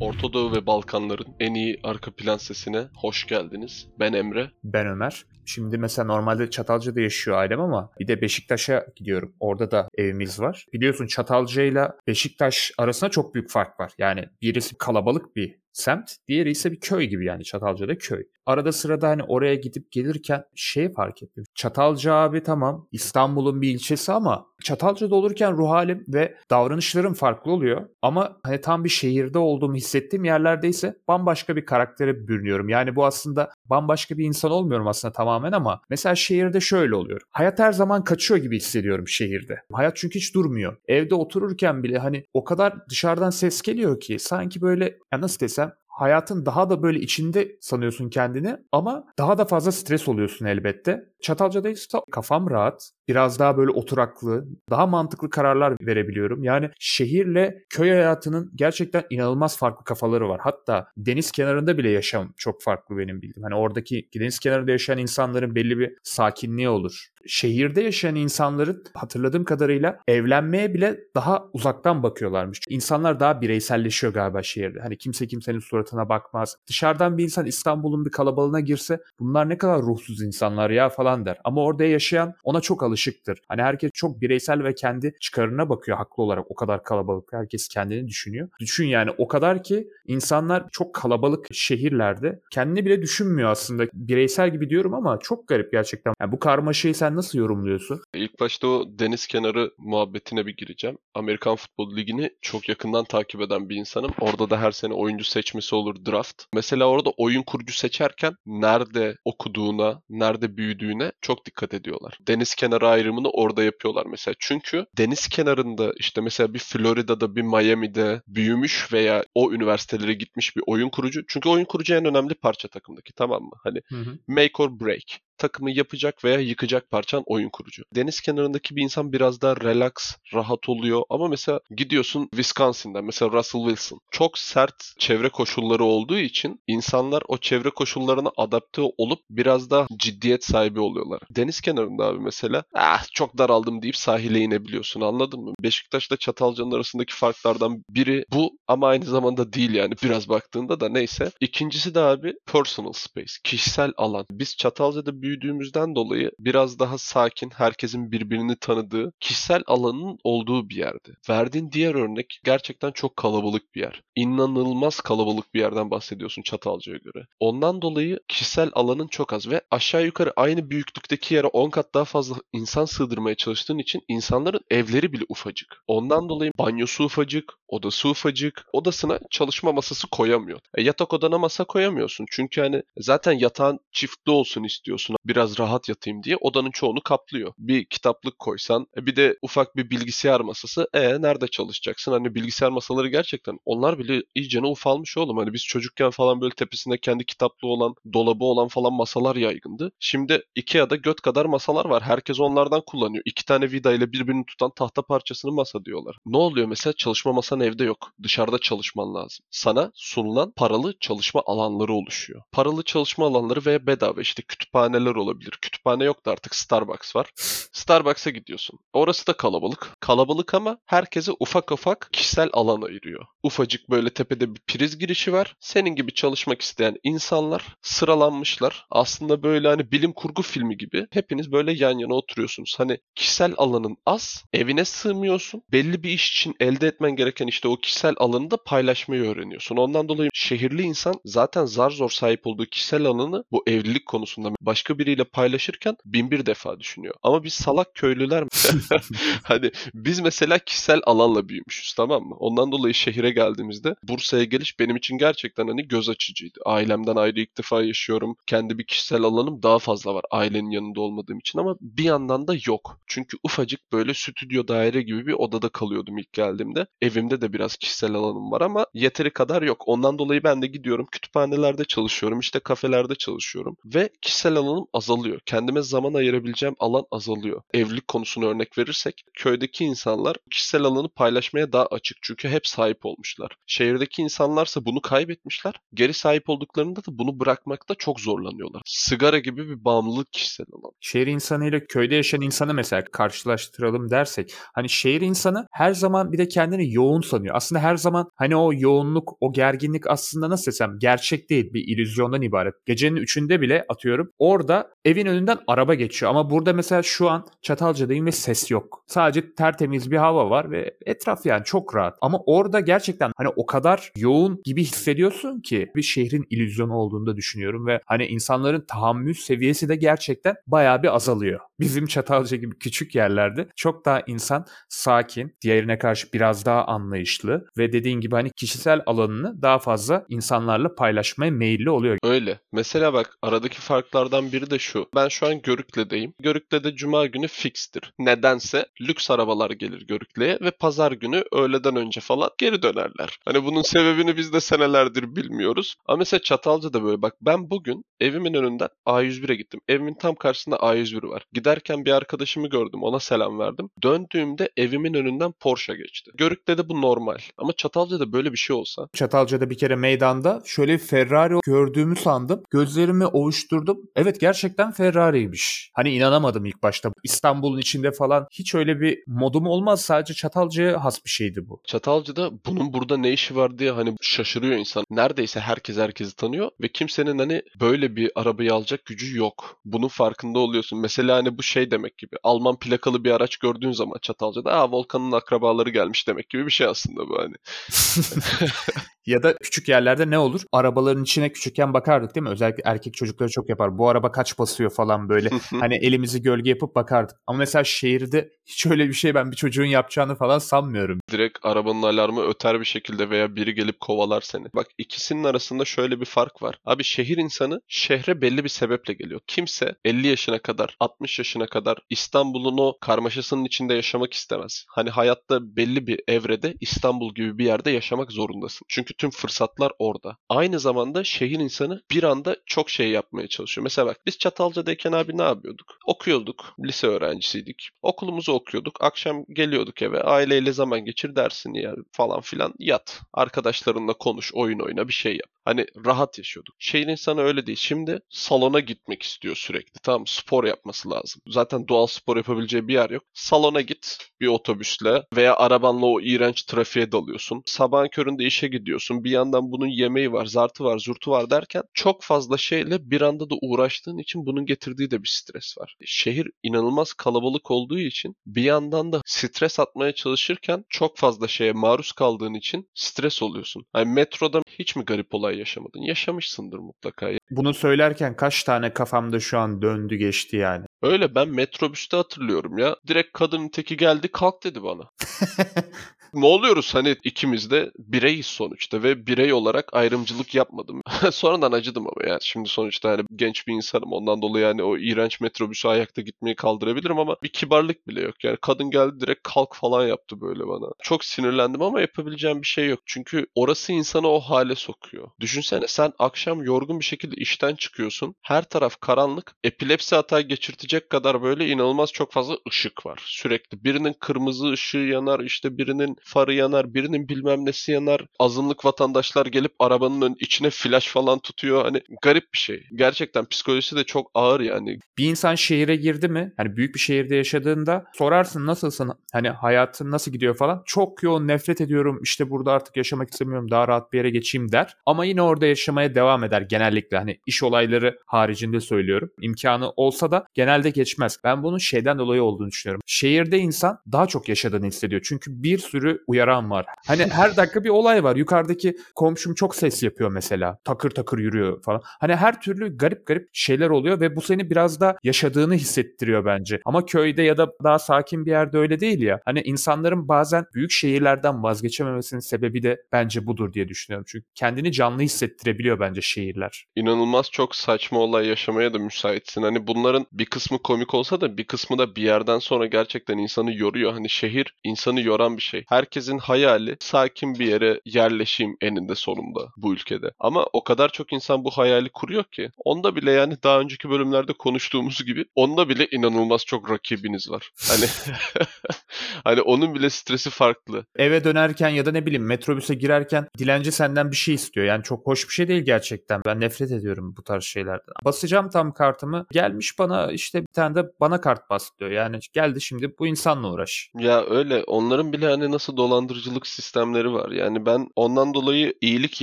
Orta Doğu ve Balkanların en iyi arka plan sesine hoş geldiniz. Ben Emre. Ben Ömer. Şimdi mesela normalde Çatalca'da yaşıyor ailem ama bir de Beşiktaş'a gidiyorum. Orada da evimiz var. Biliyorsun Çatalca ile Beşiktaş arasında çok büyük fark var. Yani birisi kalabalık bir semt, diğeri ise bir köy gibi yani Çatalca'da köy. Arada sırada hani oraya gidip gelirken şey fark ettim. Çatalca abi tamam İstanbul'un bir ilçesi ama Çatalca'da olurken ruh halim ve davranışlarım farklı oluyor. Ama hani tam bir şehirde olduğumu hissettiğim yerlerde ise bambaşka bir karaktere bürünüyorum. Yani bu aslında bambaşka bir insan olmuyorum aslında tamamen ama mesela şehirde şöyle oluyor. Hayat her zaman kaçıyor gibi hissediyorum şehirde. Hayat çünkü hiç durmuyor. Evde otururken bile hani o kadar dışarıdan ses geliyor ki sanki böyle ya nasıl desem hayatın daha da böyle içinde sanıyorsun kendini ama daha da fazla stres oluyorsun elbette. Çatalca'da ise kafam rahat. Biraz daha böyle oturaklı, daha mantıklı kararlar verebiliyorum. Yani şehirle köy hayatının gerçekten inanılmaz farklı kafaları var. Hatta deniz kenarında bile yaşam çok farklı benim bildiğim. Hani oradaki deniz kenarında yaşayan insanların belli bir sakinliği olur. Şehirde yaşayan insanların hatırladığım kadarıyla evlenmeye bile daha uzaktan bakıyorlarmış. İnsanlar daha bireyselleşiyor galiba şehirde. Hani kimse kimsenin suratına bakmaz. Dışarıdan bir insan İstanbul'un bir kalabalığına girse bunlar ne kadar ruhsuz insanlar ya falan der. Ama orada yaşayan ona çok alışıktır. Hani herkes çok bireysel ve kendi çıkarına bakıyor haklı olarak. O kadar kalabalık. Herkes kendini düşünüyor. Düşün yani o kadar ki insanlar çok kalabalık şehirlerde kendini bile düşünmüyor aslında. Bireysel gibi diyorum ama çok garip gerçekten. Yani bu karmaşayı sen nasıl yorumluyorsun? İlk başta o deniz kenarı muhabbetine bir gireceğim. Amerikan Futbol Ligi'ni çok yakından takip eden bir insanım. Orada da her sene oyuncu seçmesi olur draft. Mesela orada oyun kurucu seçerken nerede okuduğuna, nerede büyüdüğüne çok dikkat ediyorlar. Deniz kenarı ayrımını orada yapıyorlar mesela. Çünkü deniz kenarında işte mesela bir Florida'da, bir Miami'de büyümüş veya o üniversitelere gitmiş bir oyun kurucu. Çünkü oyun kurucu en önemli parça takımdaki tamam mı? Hani Hı hı. make or break takımı yapacak veya yıkacak parçan oyun kurucu. Deniz kenarındaki bir insan biraz daha relax, rahat oluyor ama mesela gidiyorsun Wisconsin'den mesela Russell Wilson. Çok sert çevre koşulları olduğu için insanlar o çevre koşullarına adapte olup biraz daha ciddiyet sahibi oluyorlar. Deniz kenarında abi mesela ah çok daraldım deyip sahile inebiliyorsun anladın mı? Beşiktaş'la Çatalca'nın arasındaki farklardan biri bu ama aynı zamanda değil yani biraz baktığında da neyse. İkincisi de abi personal space, kişisel alan. Biz Çatalca'da büyüdüğümüzden dolayı biraz daha sakin, herkesin birbirini tanıdığı, kişisel alanın olduğu bir yerde. Verdiğin diğer örnek gerçekten çok kalabalık bir yer. İnanılmaz kalabalık bir yerden bahsediyorsun Çatalca'ya göre. Ondan dolayı kişisel alanın çok az ve aşağı yukarı aynı büyüklükteki yere 10 kat daha fazla insan sığdırmaya çalıştığın için insanların evleri bile ufacık. Ondan dolayı banyosu ufacık, odası ufacık. Odasına çalışma masası koyamıyor. E, yatak odana masa koyamıyorsun. Çünkü hani zaten yatağın çiftli olsun istiyorsun. Biraz rahat yatayım diye odanın çoğunu kaplıyor. Bir kitaplık koysan, e, bir de ufak bir bilgisayar masası. E nerede çalışacaksın? Hani bilgisayar masaları gerçekten onlar bile iyicene ufalmış oğlum. Hani biz çocukken falan böyle tepesinde kendi kitaplığı olan, dolabı olan falan masalar yaygındı. Şimdi Ikea'da göt kadar masalar var. Herkes onlardan kullanıyor. İki tane vida ile birbirini tutan tahta parçasını masa diyorlar. Ne oluyor mesela? Çalışma masan evde yok. Dışarıda çalışman lazım. Sana sunulan paralı çalışma alanları oluşuyor. Paralı çalışma alanları veya bedava işte kütüphaneler olabilir. Kütüphane yok da artık Starbucks var. Starbucks'a gidiyorsun. Orası da kalabalık. Kalabalık ama herkese ufak ufak kişisel alan ayırıyor. Ufacık böyle tepede bir priz girişi var. Senin gibi çalışmak isteyen insanlar sıralanmışlar. Aslında böyle hani bilim kurgu filmi gibi hepiniz böyle yan yana oturuyorsunuz. Hani kişisel alanın az, evine sığmıyorsun. Belli bir iş için elde etmen gereken işte o kişisel alanı da paylaşmayı öğreniyorsun. Ondan dolayı şehirli insan zaten zar zor sahip olduğu kişisel alanı bu evlilik konusunda başka biriyle paylaşırken bin bir defa düşünüyor. Ama biz salak köylüler mi? hani biz mesela kişisel alanla büyümüşüz tamam mı? Ondan dolayı şehire geldiğimizde Bursa'ya geliş benim için gerçekten hani göz açıcıydı. Ailemden ayrı ilk defa yaşıyorum. Kendi bir kişisel alanım daha fazla var ailenin yanında olmadığım için ama bir yandan da yok. Çünkü ufacık böyle stüdyo daire gibi bir odada kalıyordum ilk geldiğimde. Evimde de biraz kişisel alanım var ama yeteri kadar yok. Ondan dolayı ben de gidiyorum kütüphanelerde çalışıyorum, işte kafelerde çalışıyorum ve kişisel alanım alanım azalıyor. Kendime zaman ayırabileceğim alan azalıyor. Evlilik konusunu örnek verirsek köydeki insanlar kişisel alanı paylaşmaya daha açık çünkü hep sahip olmuşlar. Şehirdeki insanlarsa bunu kaybetmişler. Geri sahip olduklarında da bunu bırakmakta çok zorlanıyorlar. Sigara gibi bir bağımlılık kişisel alan. Şehir insanı ile köyde yaşayan insanı mesela karşılaştıralım dersek hani şehir insanı her zaman bir de kendini yoğun sanıyor. Aslında her zaman hani o yoğunluk, o gerginlik aslında nasıl desem gerçek değil bir illüzyondan ibaret. Gecenin üçünde bile atıyorum orada evin önünden araba geçiyor ama burada mesela şu an Çatalca'dayım ve ses yok. Sadece tertemiz bir hava var ve etraf yani çok rahat. Ama orada gerçekten hani o kadar yoğun gibi hissediyorsun ki bir şehrin illüzyonu olduğunu da düşünüyorum ve hani insanların tahammül seviyesi de gerçekten bayağı bir azalıyor. Bizim Çatalca gibi küçük yerlerde çok daha insan sakin, diğerine karşı biraz daha anlayışlı ve dediğin gibi hani kişisel alanını daha fazla insanlarla paylaşmaya meyilli oluyor. Öyle. Mesela bak aradaki farklardan biri de şu. Ben şu an Görükle'deyim. Görükle'de cuma günü fikstir. Nedense lüks arabalar gelir Görükle'ye ve pazar günü öğleden önce falan geri dönerler. Hani bunun sebebini biz de senelerdir bilmiyoruz. Ama mesela Çatalca'da böyle bak ben bugün evimin önünden A101'e gittim. Evimin tam karşısında A101 var. Giderken bir arkadaşımı gördüm. Ona selam verdim. Döndüğümde evimin önünden Porsche geçti. Görükle'de bu normal. Ama Çatalca'da böyle bir şey olsa Çatalca'da bir kere meydanda şöyle Ferrari gördüğümü sandım. Gözlerimi ovuşturdum. Evet gerçekten Ferrari'ymiş. Hani inanamadım ilk başta. İstanbul'un içinde falan hiç öyle bir modum olmaz. Sadece Çatalca'ya has bir şeydi bu. Çatalca'da bunun burada ne işi var diye hani şaşırıyor insan. Neredeyse herkes herkesi tanıyor ve kimsenin hani böyle bir arabayı alacak gücü yok. Bunun farkında oluyorsun. Mesela hani bu şey demek gibi. Alman plakalı bir araç gördüğün zaman Çatalca'da aa Volkan'ın akrabaları gelmiş demek gibi bir şey aslında bu hani. Ya da küçük yerlerde ne olur? Arabaların içine küçükken bakardık değil mi? Özellikle erkek çocukları çok yapar. Bu araba kaç basıyor falan böyle. hani elimizi gölge yapıp bakardık. Ama mesela şehirde hiç öyle bir şey ben bir çocuğun yapacağını falan sanmıyorum. Direkt arabanın alarmı öter bir şekilde veya biri gelip kovalar seni. Bak ikisinin arasında şöyle bir fark var. Abi şehir insanı şehre belli bir sebeple geliyor. Kimse 50 yaşına kadar, 60 yaşına kadar İstanbul'un o karmaşasının içinde yaşamak istemez. Hani hayatta belli bir evrede İstanbul gibi bir yerde yaşamak zorundasın. Çünkü tüm fırsatlar orada. Aynı zamanda şehir insanı bir anda çok şey yapmaya çalışıyor. Mesela bak biz Çatalca'dayken abi ne yapıyorduk? Okuyorduk. Lise öğrencisiydik. Okulumuzu okuyorduk. Akşam geliyorduk eve. Aileyle zaman geçir dersini ya falan filan yat. Arkadaşlarınla konuş, oyun oyna bir şey yap. Hani rahat yaşıyorduk. Şehir insanı öyle değil. Şimdi salona gitmek istiyor sürekli. Tamam spor yapması lazım. Zaten doğal spor yapabileceği bir yer yok. Salona git bir otobüsle veya arabanla o iğrenç trafiğe dalıyorsun. Sabahın köründe işe gidiyorsun. Bir yandan bunun yemeği var, zartı var, zurtu var derken çok fazla şeyle bir anda da uğraştığın için bunun getirdiği de bir stres var. Şehir inanılmaz kalabalık olduğu için bir yandan da stres atmaya çalışırken çok fazla şeye maruz kaldığın için stres oluyorsun. Hani metroda hiç mi garip olay yaşamadın? Yaşamışsındır mutlaka. Bunu söylerken kaç tane kafamda şu an döndü geçti yani. Öyle ben metrobüste hatırlıyorum ya. Direkt kadının teki geldi kalk dedi bana. ne oluyoruz hani ikimiz de bireyiz sonuçta ve birey olarak ayrımcılık yapmadım. Sonradan acıdım ama yani şimdi sonuçta hani genç bir insanım ondan dolayı yani o iğrenç metrobüsü ayakta gitmeyi kaldırabilirim ama bir kibarlık bile yok. Yani kadın geldi direkt kalk falan yaptı böyle bana. Çok sinirlendim ama yapabileceğim bir şey yok. Çünkü orası insanı o hale sokuyor. Düşünsene sen akşam yorgun bir şekilde işten çıkıyorsun. Her taraf karanlık. Epilepsi hata geçirtecek kadar böyle inanılmaz çok fazla ışık var. Sürekli birinin kırmızı ışığı yanar işte birinin farı yanar, birinin bilmem nesi yanar. Azınlık vatandaşlar gelip arabanın ön- içine flash falan tutuyor. Hani garip bir şey. Gerçekten psikolojisi de çok ağır yani. Bir insan şehire girdi mi? Hani büyük bir şehirde yaşadığında sorarsın nasılsın? Hani hayatın nasıl gidiyor falan. Çok yoğun nefret ediyorum. İşte burada artık yaşamak istemiyorum. Daha rahat bir yere geçeyim der. Ama yine orada yaşamaya devam eder genellikle. Hani iş olayları haricinde söylüyorum. İmkanı olsa da genelde geçmez. Ben bunun şeyden dolayı olduğunu düşünüyorum. Şehirde insan daha çok yaşadığını hissediyor. Çünkü bir sürü uyaran var. Hani her dakika bir olay var. Yukarıdaki komşum çok ses yapıyor mesela. Takır takır yürüyor falan. Hani her türlü garip garip şeyler oluyor ve bu seni biraz da yaşadığını hissettiriyor bence. Ama köyde ya da daha sakin bir yerde öyle değil ya. Hani insanların bazen büyük şehirlerden vazgeçememesinin sebebi de bence budur diye düşünüyorum. Çünkü kendini canlı hissettirebiliyor bence şehirler. İnanılmaz çok saçma olay yaşamaya da müsaitsin. Hani bunların bir kısmı komik olsa da bir kısmı da bir yerden sonra gerçekten insanı yoruyor. Hani şehir insanı yoran bir şey. Her herkesin hayali sakin bir yere yerleşeyim eninde sonunda bu ülkede. Ama o kadar çok insan bu hayali kuruyor ki onda bile yani daha önceki bölümlerde konuştuğumuz gibi onda bile inanılmaz çok rakibiniz var. Hani hani onun bile stresi farklı. Eve dönerken ya da ne bileyim metrobüse girerken dilenci senden bir şey istiyor. Yani çok hoş bir şey değil gerçekten. Ben nefret ediyorum bu tarz şeylerden. Basacağım tam kartımı. Gelmiş bana işte bir tane de bana kart bas diyor. Yani geldi şimdi bu insanla uğraş. Ya öyle onların bile hani nasıl dolandırıcılık sistemleri var. Yani ben ondan dolayı iyilik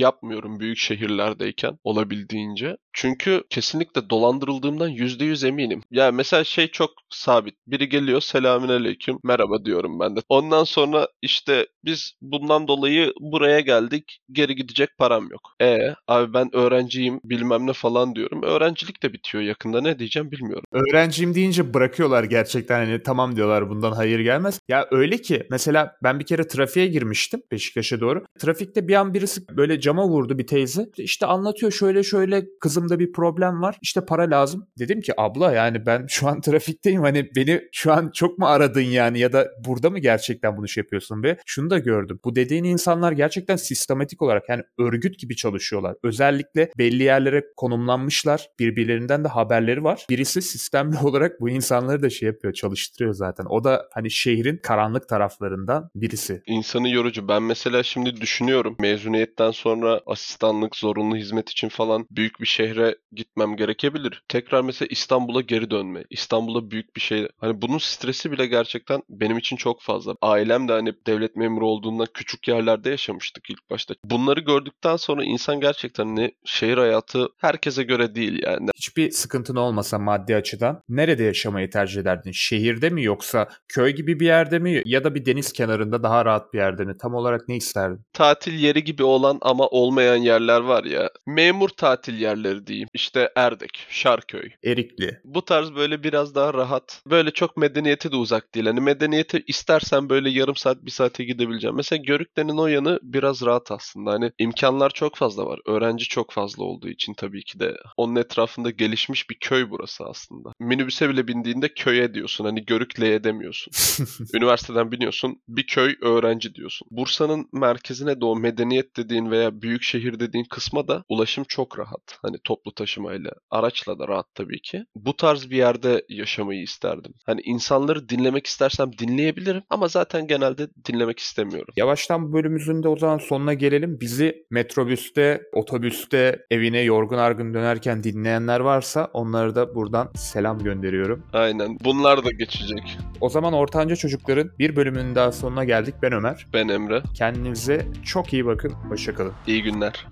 yapmıyorum büyük şehirlerdeyken olabildiğince. Çünkü kesinlikle dolandırıldığımdan %100 eminim. Ya mesela şey çok sabit. Biri geliyor selamünaleyküm merhaba diyorum ben de. Ondan sonra işte biz bundan dolayı buraya geldik geri gidecek param yok. E abi ben öğrenciyim bilmem ne falan diyorum. Öğrencilik de bitiyor yakında ne diyeceğim bilmiyorum. Öğrenciyim deyince bırakıyorlar gerçekten hani tamam diyorlar bundan hayır gelmez. Ya öyle ki mesela ben bir kere trafiğe girmiştim Beşiktaş'a doğru. Trafikte bir an birisi böyle cama vurdu bir teyze. İşte anlatıyor şöyle şöyle kızımda bir problem var. İşte para lazım. Dedim ki abla yani ben şu an trafikteyim hani beni şu an çok mu aradın yani ya da burada mı gerçekten bunu şey yapıyorsun ve şunu da gördüm. Bu dediğin insanlar gerçekten sistematik olarak yani örgüt gibi çalışıyorlar. Özellikle belli yerlere konumlanmışlar. Birbirlerinden de haberleri var. Birisi sistemli olarak bu insanları da şey yapıyor, çalıştırıyor zaten. O da hani şehrin karanlık taraflarından birisi. İnsanı yorucu. Ben mesela şimdi düşünüyorum mezuniyetten sonra asistanlık, zorunlu hizmet için falan büyük bir şehre gitmem gerekebilir. Tekrar mesela İstanbul'a geri dönme. İstanbul'a büyük bir şey. Hani bunun stresi bile gerçekten benim için çok fazla. Ailem de hani devlet memuru olduğundan küçük yerlerde yaşamıştık ilk başta. Bunları gördükten sonra insan gerçekten ne şehir hayatı herkese göre değil yani. Hiçbir sıkıntın olmasa maddi açıdan nerede yaşamayı tercih ederdin? Şehirde mi yoksa köy gibi bir yerde mi ya da bir deniz kenarında daha rahat bir yerde mi? Tam olarak ne isterdin? Tatil yeri gibi olan ama olmayan yerler var ya. Memur tatil yerleri diyeyim. İşte Erdek, Şarköy. Erikli. Bu tarz böyle biraz daha rahat. Böyle çok medeniyete de uzak değil. Hani medeniyete istersen böyle yarım saat bir saate gidebileceğim. Mesela Görükle'nin o yanı biraz rahat aslında. Hani imkanlar çok fazla var. Öğrenci çok fazla olduğu için tabii ki de. Onun etrafında gelişmiş bir köy burası aslında. Minibüse bile bindiğinde köye diyorsun. Hani Görükle'ye demiyorsun. Üniversiteden biniyorsun. Bir köy öğrenci diyorsun. Bursa'nın merkezine o medeniyet dediğin veya büyük şehir dediğin kısma da ulaşım çok rahat. Hani toplu taşımayla, araçla da rahat tabii ki. Bu tarz bir yerde yaşamayı isterdim. Hani insanları dinlemek istersem dinleyebilirim ama zaten genelde dinlemek istemiyorum. Yavaştan bu bölümümüzün de o zaman sonuna gelelim. Bizi metrobüste, otobüste, evine yorgun argın dönerken dinleyenler varsa onlara da buradan selam gönderiyorum. Aynen. Bunlar da geçecek. O zaman Ortanca Çocukların bir bölümünün daha sonuna geldik. Ben Ömer. Ben Emre. Kendinize çok iyi bakın. Hoşçakalın. İyi günler.